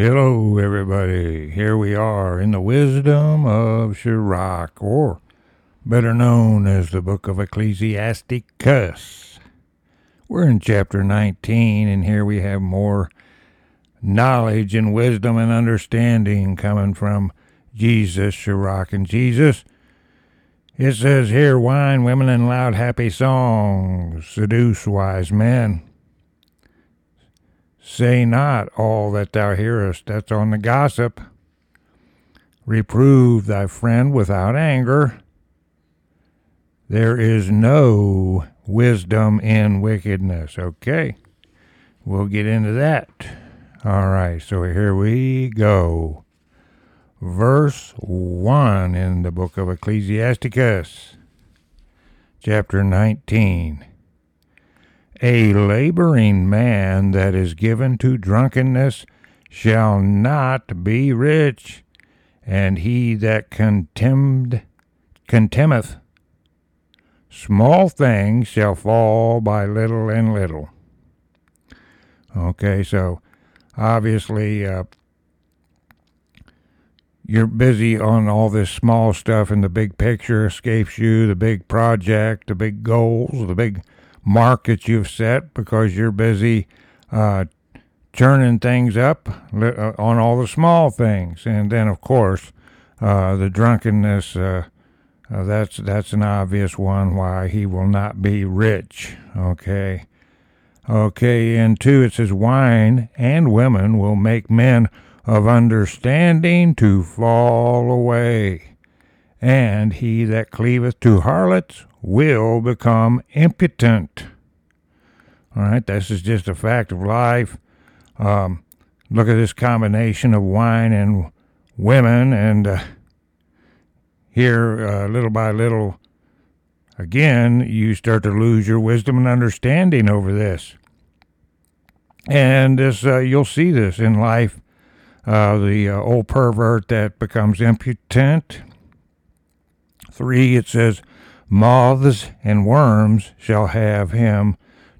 Hello, everybody. Here we are in the Wisdom of Sirach, or better known as the Book of Ecclesiasticus. We're in chapter 19, and here we have more knowledge and wisdom and understanding coming from Jesus, Sirach, and Jesus. It says here, wine, women, and loud, happy songs seduce wise men. Say not all that thou hearest, that's on the gossip. Reprove thy friend without anger. There is no wisdom in wickedness. Okay, we'll get into that. All right, so here we go. Verse 1 in the book of Ecclesiasticus, chapter 19. A laboring man that is given to drunkenness shall not be rich, and he that contemned, contemneth small things shall fall by little and little. Okay, so obviously uh, you're busy on all this small stuff, and the big picture escapes you, the big project, the big goals, the big mark that you've set because you're busy uh, churning things up uh, on all the small things. And then, of course, uh, the drunkenness. Uh, uh, that's that's an obvious one why he will not be rich. Okay, okay. And two, it says wine and women will make men of understanding to fall away, and he that cleaveth to harlots will become impotent. All right, this is just a fact of life. Um, look at this combination of wine and women, and uh, here, uh, little by little, again, you start to lose your wisdom and understanding over this. And this, uh, you'll see this in life. Uh, the uh, old pervert that becomes impotent. Three, it says, Moths and worms shall have him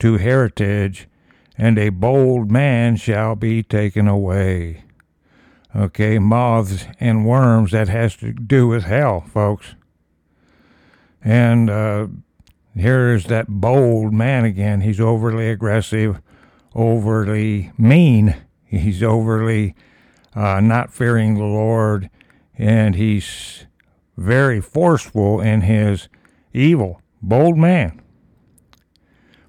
to heritage, and a bold man shall be taken away. Okay, moths and worms, that has to do with hell, folks. And uh, here's that bold man again. He's overly aggressive, overly mean. He's overly uh, not fearing the Lord, and he's very forceful in his evil, bold man.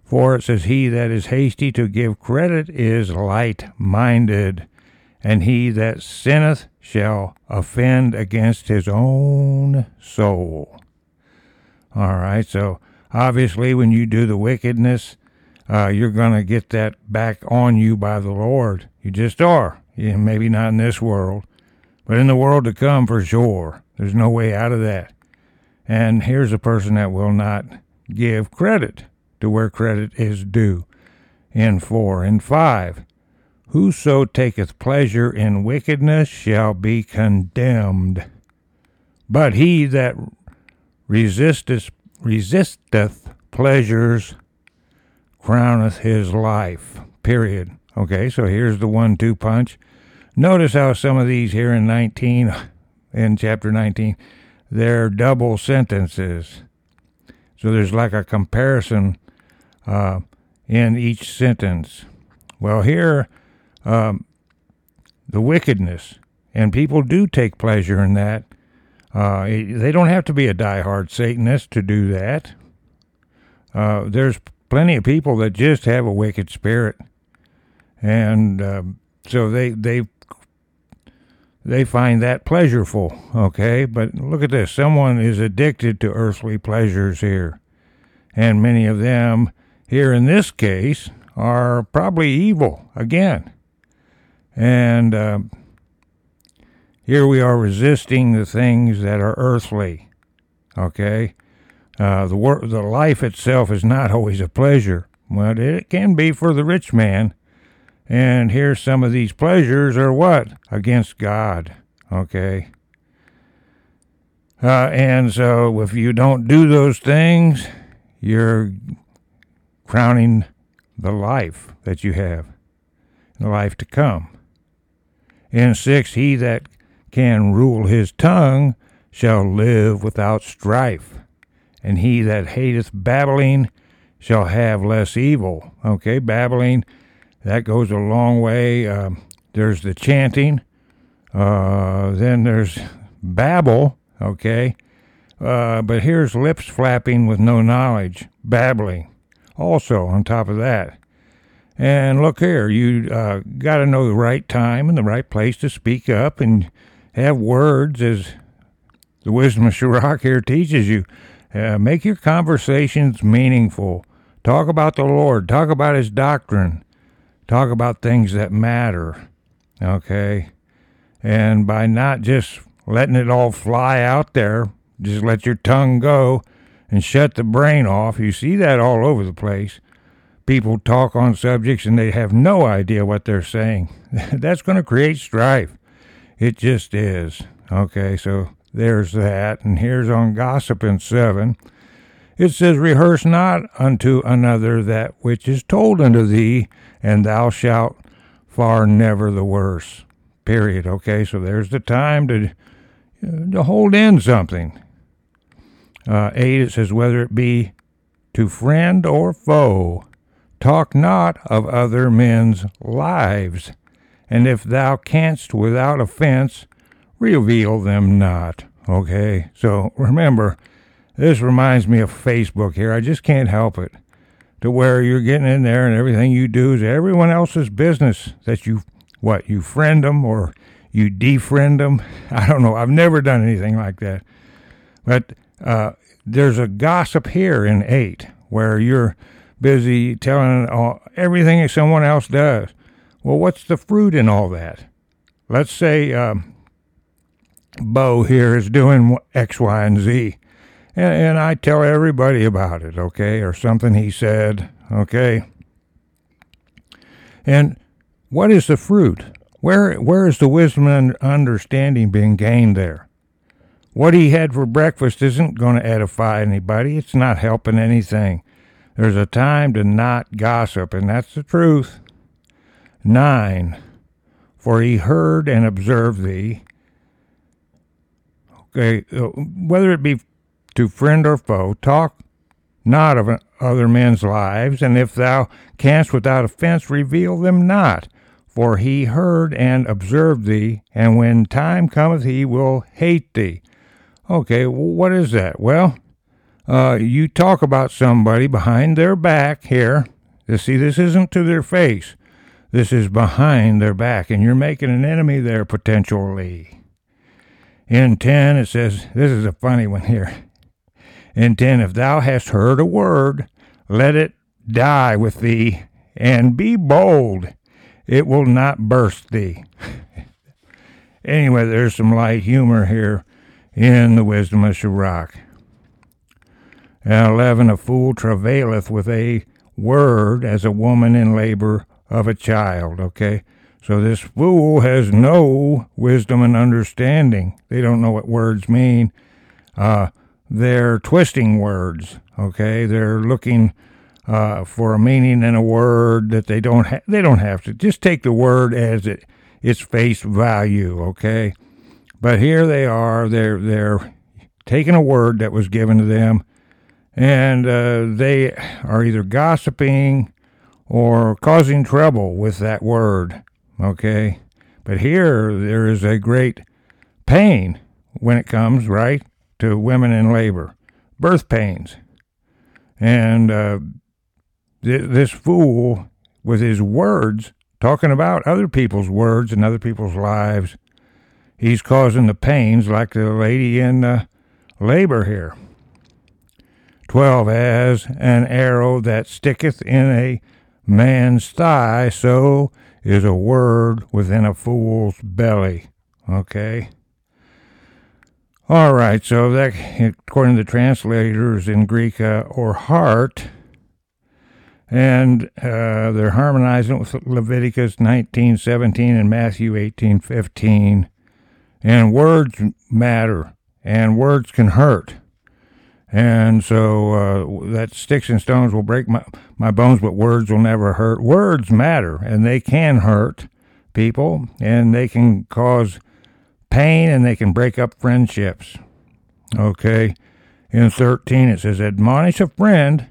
For it says, He that is hasty to give credit is light minded, and he that sinneth shall offend against his own soul. All right, so obviously, when you do the wickedness, uh, you're going to get that back on you by the Lord. You just are. Yeah, maybe not in this world, but in the world to come for sure. There's no way out of that. And here's a person that will not give credit to where credit is due. In 4 and 5, Whoso taketh pleasure in wickedness shall be condemned. But he that resisteth, resisteth pleasures crowneth his life. Period. Okay, so here's the one two punch. Notice how some of these here in 19, in chapter 19, they're double sentences. So there's like a comparison uh, in each sentence. Well, here, um, the wickedness, and people do take pleasure in that. Uh, they don't have to be a die-hard Satanist to do that. Uh, there's plenty of people that just have a wicked spirit, and uh, so they they they find that pleasureful, okay? But look at this someone is addicted to earthly pleasures here. And many of them, here in this case, are probably evil again. And uh, here we are resisting the things that are earthly, okay? Uh, the, wor- the life itself is not always a pleasure. Well, it can be for the rich man and here's some of these pleasures are what? Against God. Okay. Uh, and so if you don't do those things, you're crowning the life that you have, the life to come. In six, he that can rule his tongue shall live without strife. And he that hateth babbling shall have less evil. Okay, babbling, that goes a long way. Um, there's the chanting. Uh, then there's babble. Okay. Uh, but here's lips flapping with no knowledge, babbling. Also, on top of that. And look here, you uh, got to know the right time and the right place to speak up and have words, as the wisdom of Sirach here teaches you. Uh, make your conversations meaningful. Talk about the Lord. Talk about His doctrine. Talk about things that matter. Okay? And by not just letting it all fly out there, just let your tongue go and shut the brain off. You see that all over the place people talk on subjects and they have no idea what they're saying. That's going to create strife. It just is. Okay, so there's that. And here's on Gossip in 7. It says, Rehearse not unto another that which is told unto thee, and thou shalt far never the worse. Period. Okay, so there's the time to, to hold in something. Uh, 8, it says, Whether it be to friend or foe, Talk not of other men's lives, and if thou canst without offense, reveal them not. Okay, so remember, this reminds me of Facebook here. I just can't help it. To where you're getting in there and everything you do is everyone else's business that you, what, you friend them or you defriend them. I don't know. I've never done anything like that. But uh, there's a gossip here in 8 where you're busy telling all, everything someone else does. Well, what's the fruit in all that? Let's say um, Bo here is doing X, Y, and Z, and, and I tell everybody about it, okay, or something he said, okay. And what is the fruit? Where where is the wisdom and understanding being gained there? What he had for breakfast isn't going to edify anybody. It's not helping anything. There's a time to not gossip, and that's the truth. Nine, for he heard and observed thee. Okay, uh, whether it be to friend or foe, talk not of other men's lives, and if thou canst without offense, reveal them not. For he heard and observed thee, and when time cometh, he will hate thee. Okay, what is that? Well, uh, you talk about somebody behind their back here. You see, this isn't to their face. This is behind their back, and you're making an enemy there potentially. In 10, it says, this is a funny one here. In 10, if thou hast heard a word, let it die with thee, and be bold. It will not burst thee. anyway, there's some light humor here in the wisdom of Sirach. And 11, a fool travaileth with a word as a woman in labor of a child. Okay? So this fool has no wisdom and understanding. They don't know what words mean. Uh, they're twisting words. Okay? They're looking uh, for a meaning in a word that they don't ha- they don't have to. Just take the word as it its face value. Okay? But here they are. They're they're taking a word that was given to them and uh, they are either gossiping or causing trouble with that word. Okay? But here there is a great pain when it comes, right, to women in labor, birth pains. And uh, th- this fool, with his words, talking about other people's words and other people's lives, he's causing the pains like the lady in uh, labor here. 12 As an arrow that sticketh in a man's thigh, so is a word within a fool's belly. Okay? All right, so that, according to the translators in Greek, uh, or heart, and uh, they're harmonizing with Leviticus 19:17 and Matthew 18:15. And words matter, and words can hurt. And so uh, that sticks and stones will break my, my bones, but words will never hurt. Words matter, and they can hurt. people, and they can cause pain and they can break up friendships. Okay. In 13, it says, Admonish a friend,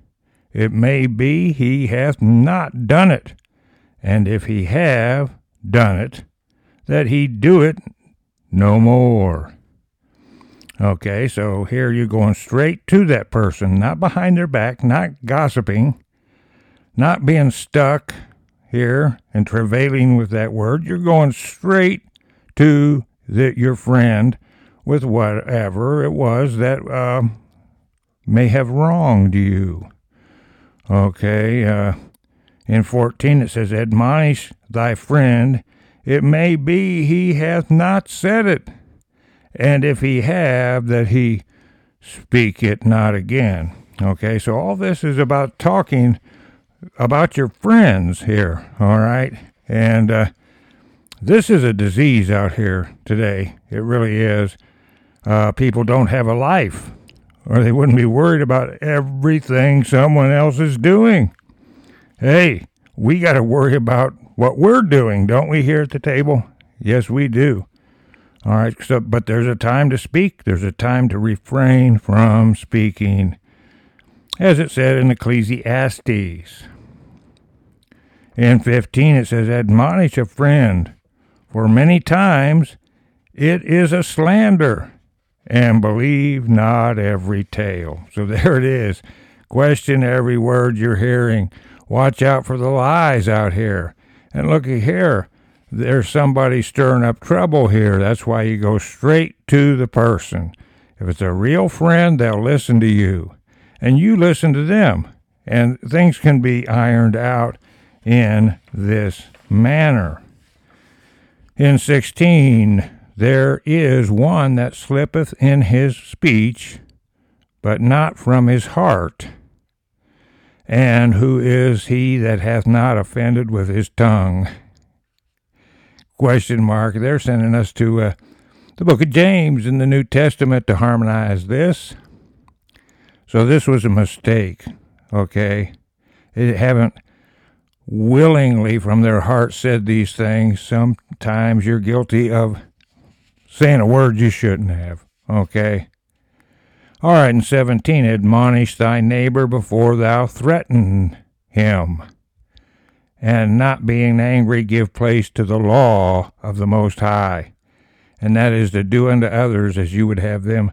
it may be he hath not done it. And if he have done it, that he do it no more. Okay, so here you're going straight to that person, not behind their back, not gossiping, not being stuck here and travailing with that word. You're going straight to the, your friend with whatever it was that uh, may have wronged you. Okay, uh, in 14 it says, Admonish thy friend, it may be he hath not said it, and if he have, that he speak it not again. Okay, so all this is about talking about your friends here, all right? And uh, this is a disease out here today. It really is. Uh, people don't have a life, or they wouldn't be worried about everything someone else is doing. Hey, we got to worry about what we're doing, don't we, here at the table? Yes, we do. All right, so, but there's a time to speak, there's a time to refrain from speaking, as it said in Ecclesiastes. In 15, it says, Admonish a friend, for many times it is a slander, and believe not every tale. So there it is. Question every word you're hearing. Watch out for the lies out here. And looky here, there's somebody stirring up trouble here. That's why you go straight to the person. If it's a real friend, they'll listen to you, and you listen to them, and things can be ironed out in this manner. In 16, there is one that slippeth in his speech, but not from his heart. And who is he that hath not offended with his tongue? Question mark. They're sending us to uh, the book of James in the New Testament to harmonize this. So this was a mistake, okay? They haven't willingly from their heart said these things. Sometimes you're guilty of saying a word you shouldn't have, okay? All right, and 17, admonish thy neighbor before thou threaten him. And not being angry, give place to the law of the Most High. And that is to do unto others as you would have them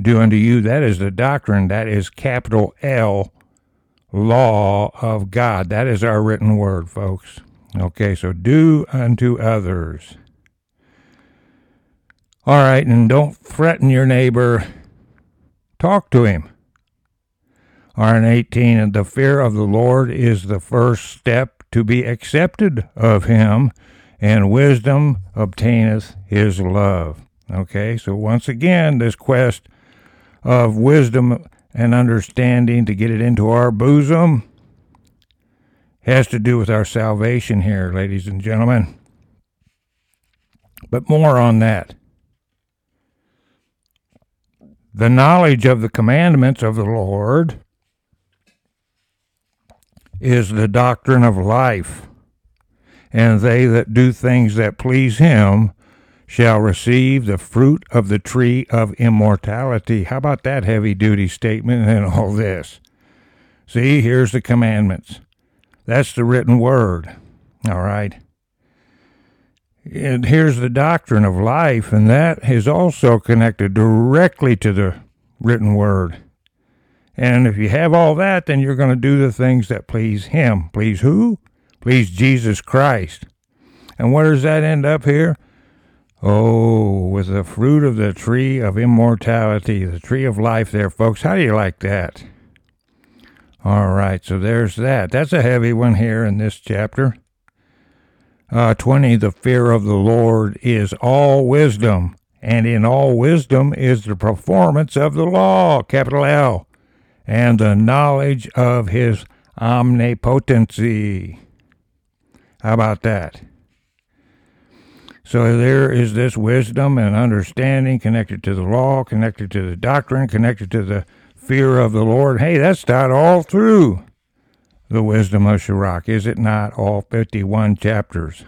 do unto you. That is the doctrine. That is capital L, law of God. That is our written word, folks. Okay, so do unto others. All right, and don't threaten your neighbor Talk to him. RN 18, and the fear of the Lord is the first step to be accepted of him, and wisdom obtaineth his love. Okay, so once again, this quest of wisdom and understanding to get it into our bosom has to do with our salvation here, ladies and gentlemen. But more on that the knowledge of the commandments of the Lord is the doctrine of life, and they that do things that please him shall receive the fruit of the tree of immortality. How about that heavy duty statement and all this? See, here's the commandments. That's the written word. All right. And here's the doctrine of life, and that is also connected directly to the written word. And if you have all that, then you're going to do the things that please Him. Please who? Please Jesus Christ. And where does that end up here? Oh, with the fruit of the tree of immortality, the tree of life there, folks. How do you like that? All right, so there's that. That's a heavy one here in this chapter. Uh, 20, the fear of the Lord is all wisdom, and in all wisdom is the performance of the law, capital L, and the knowledge of his omnipotency. How about that? So there is this wisdom and understanding connected to the law, connected to the doctrine, connected to the fear of the Lord. Hey, that's not all through the wisdom of Sirach, is it not? All 51 chapters.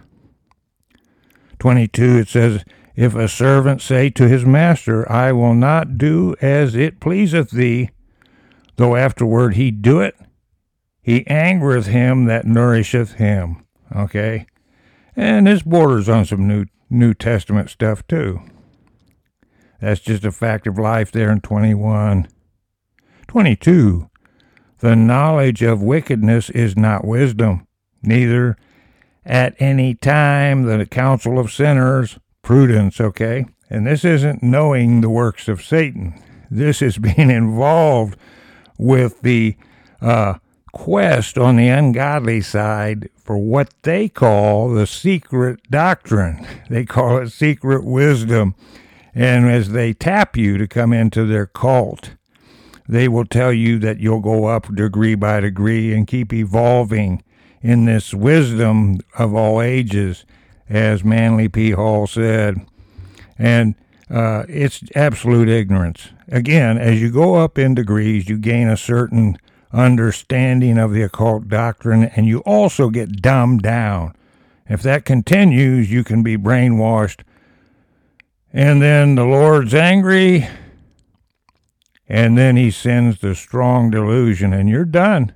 22, it says, If a servant say to his master, I will not do as it pleaseth thee, though afterward he do it, he angereth him that nourisheth him. Okay? And this borders on some New, New Testament stuff too. That's just a fact of life there in 21. 22. The knowledge of wickedness is not wisdom, neither at any time the counsel of sinners, prudence, okay? And this isn't knowing the works of Satan. This is being involved with the uh, quest on the ungodly side for what they call the secret doctrine. They call it secret wisdom. And as they tap you to come into their cult, they will tell you that you'll go up degree by degree and keep evolving in this wisdom of all ages, as Manly P. Hall said. And uh, it's absolute ignorance. Again, as you go up in degrees, you gain a certain understanding of the occult doctrine, and you also get dumbed down. If that continues, you can be brainwashed. And then the Lord's angry, and then he sends the strong delusion, and you're done.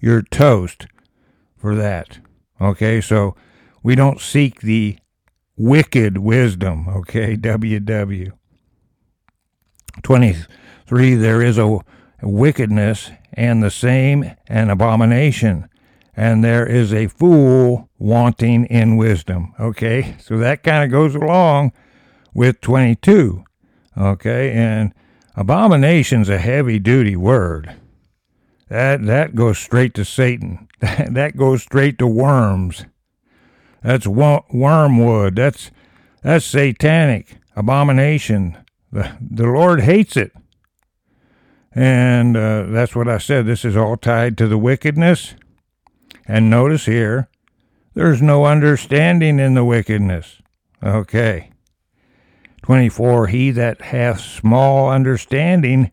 You're toast for that. Okay, so we don't seek the wicked wisdom. Okay, WW. 23. There is a wickedness, and the same an abomination, and there is a fool wanting in wisdom. Okay, so that kind of goes along with 22. Okay, and abomination's a heavy duty word. That that goes straight to Satan. that goes straight to worms. That's wormwood. That's that's satanic abomination. The the Lord hates it. And uh, that's what I said. This is all tied to the wickedness. And notice here, there's no understanding in the wickedness. Okay. 24 He that hath small understanding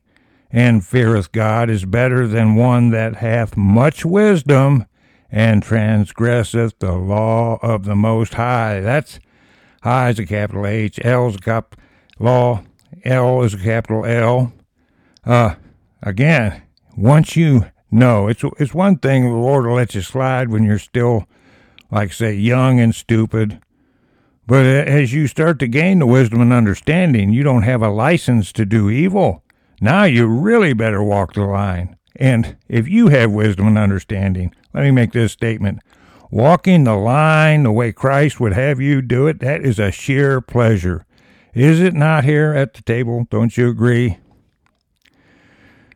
and feareth God is better than one that hath much wisdom and transgresseth the law of the Most High. That's high is a capital H, L is a cap law, L is a capital L. Uh, again, once you know, it's it's one thing the Lord will let you slide when you're still, like say, young and stupid. But as you start to gain the wisdom and understanding, you don't have a license to do evil. Now you really better walk the line. And if you have wisdom and understanding, let me make this statement. Walking the line the way Christ would have you do it, that is a sheer pleasure. Is it not here at the table? Don't you agree?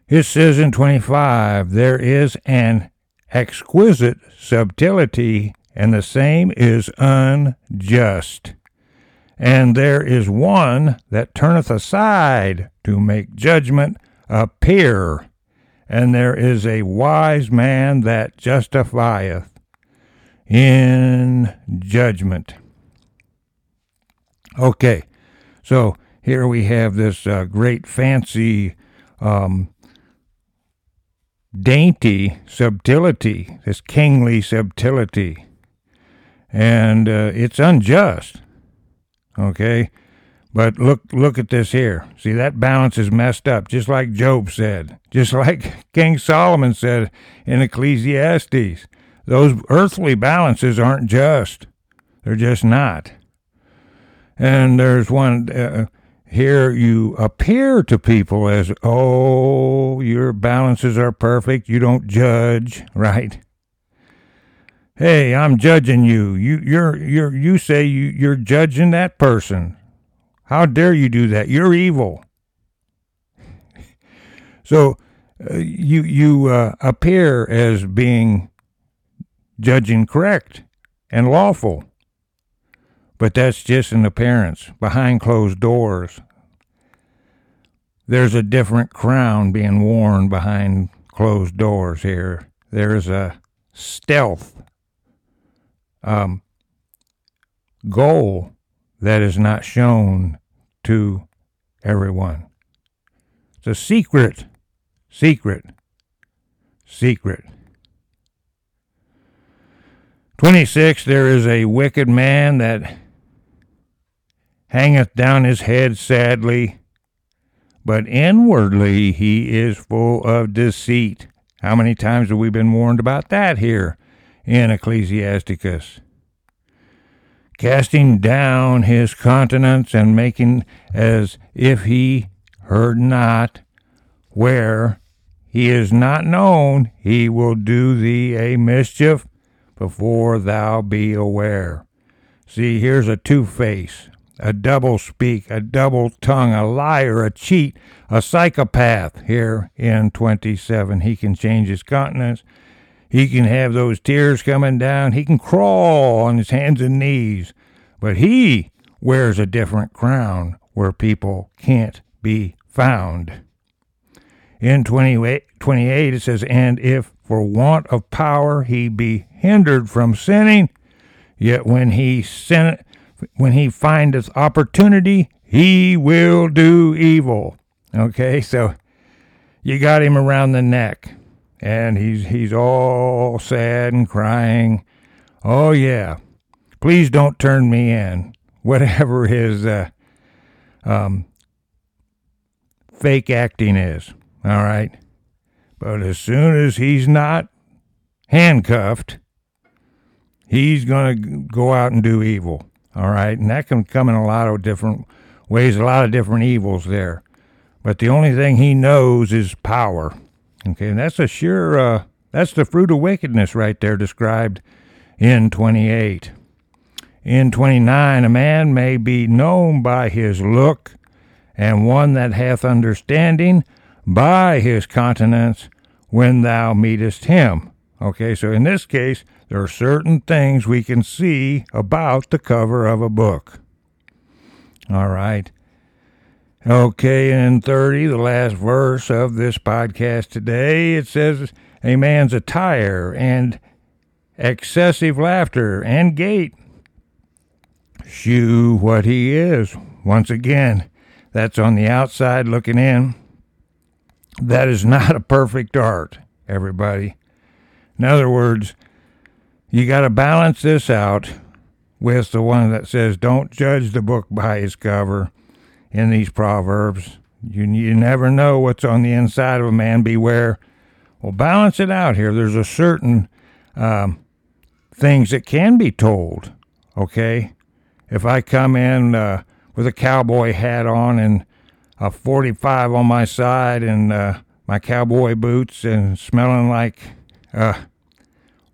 It says in 25, there is an exquisite subtlety, and the same is unjust. And there is one that turneth aside to make judgment appear. And there is a wise man that justifieth in judgment. Okay, so here we have this uh, great fancy, um, dainty subtlety, this kingly subtlety. And uh, it's unjust. Okay? But look look at this here. See that balance is messed up, just like Job said, just like King Solomon said in Ecclesiastes. Those earthly balances aren't just. They're just not. And there's one uh, here you appear to people as, "Oh, your balances are perfect. You don't judge, right?" Hey, I'm judging you. You you're you're you say you you're judging that person. How dare you do that? You're evil. so uh, you you uh, appear as being judging correct and lawful. But that's just an appearance behind closed doors. There's a different crown being worn behind closed doors here. There's a stealth um, goal that is not shown to everyone. It's a secret, secret, secret. 26, there is a wicked man that hangeth down his head sadly, but inwardly he is full of deceit. How many times have we been warned about that here in Ecclesiasticus? Casting down his countenance and making as if he heard not, where he is not known, he will do thee a mischief before thou be aware. See, here's a two face, a double speak, a double tongue, a liar, a cheat, a psychopath here in 27. He can change his countenance. He can have those tears coming down. He can crawl on his hands and knees. But he wears a different crown where people can't be found. In 28, 28 it says, And if for want of power he be hindered from sinning, yet when he sin, when he findeth opportunity, he will do evil. Okay, so you got him around the neck, and he's he's all sad and crying. Oh yeah, please don't turn me in. Whatever his uh, um, fake acting is. All right. But as soon as he's not handcuffed, he's to go out and do evil. All right. And that can come in a lot of different ways, a lot of different evils there. But the only thing he knows is power. Okay. And that's a sure, uh, that's the fruit of wickedness right there described in 28. In 29, a man may be known by his look, and one that hath understanding by his countenance when thou meetest him. Okay, so in this case, there are certain things we can see about the cover of a book. All right. Okay, in 30, the last verse of this podcast today, it says, A man's attire and excessive laughter and gait shew what he is. Once again, that's on the outside looking in. That is not a perfect art, everybody. In other words, you got to balance this out with the one that says, don't judge the book by its cover in these proverbs. You, you never know what's on the inside of a man. Beware. Well, balance it out here. There's a certain um, things that can be told. Okay, if I come in uh, with a cowboy hat on and a 45 on my side and uh, my cowboy boots and smelling like uh,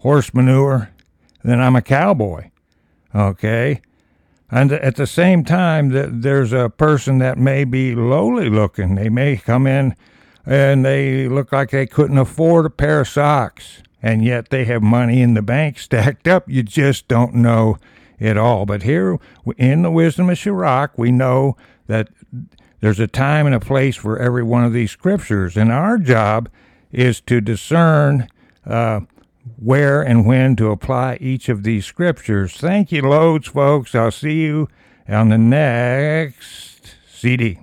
horse manure, then I'm a cowboy. Okay? And at the same time, that there's a person that may be lowly looking. They may come in and they look like they couldn't afford a pair of socks, and yet they have money in the bank stacked up. You just don't know it all. But here in the wisdom of Sirach, we know that there's a time and a place for every one of these scriptures, and our job is to discern uh, where and when to apply each of these scriptures. Thank you loads, folks. I'll see you on the next CD.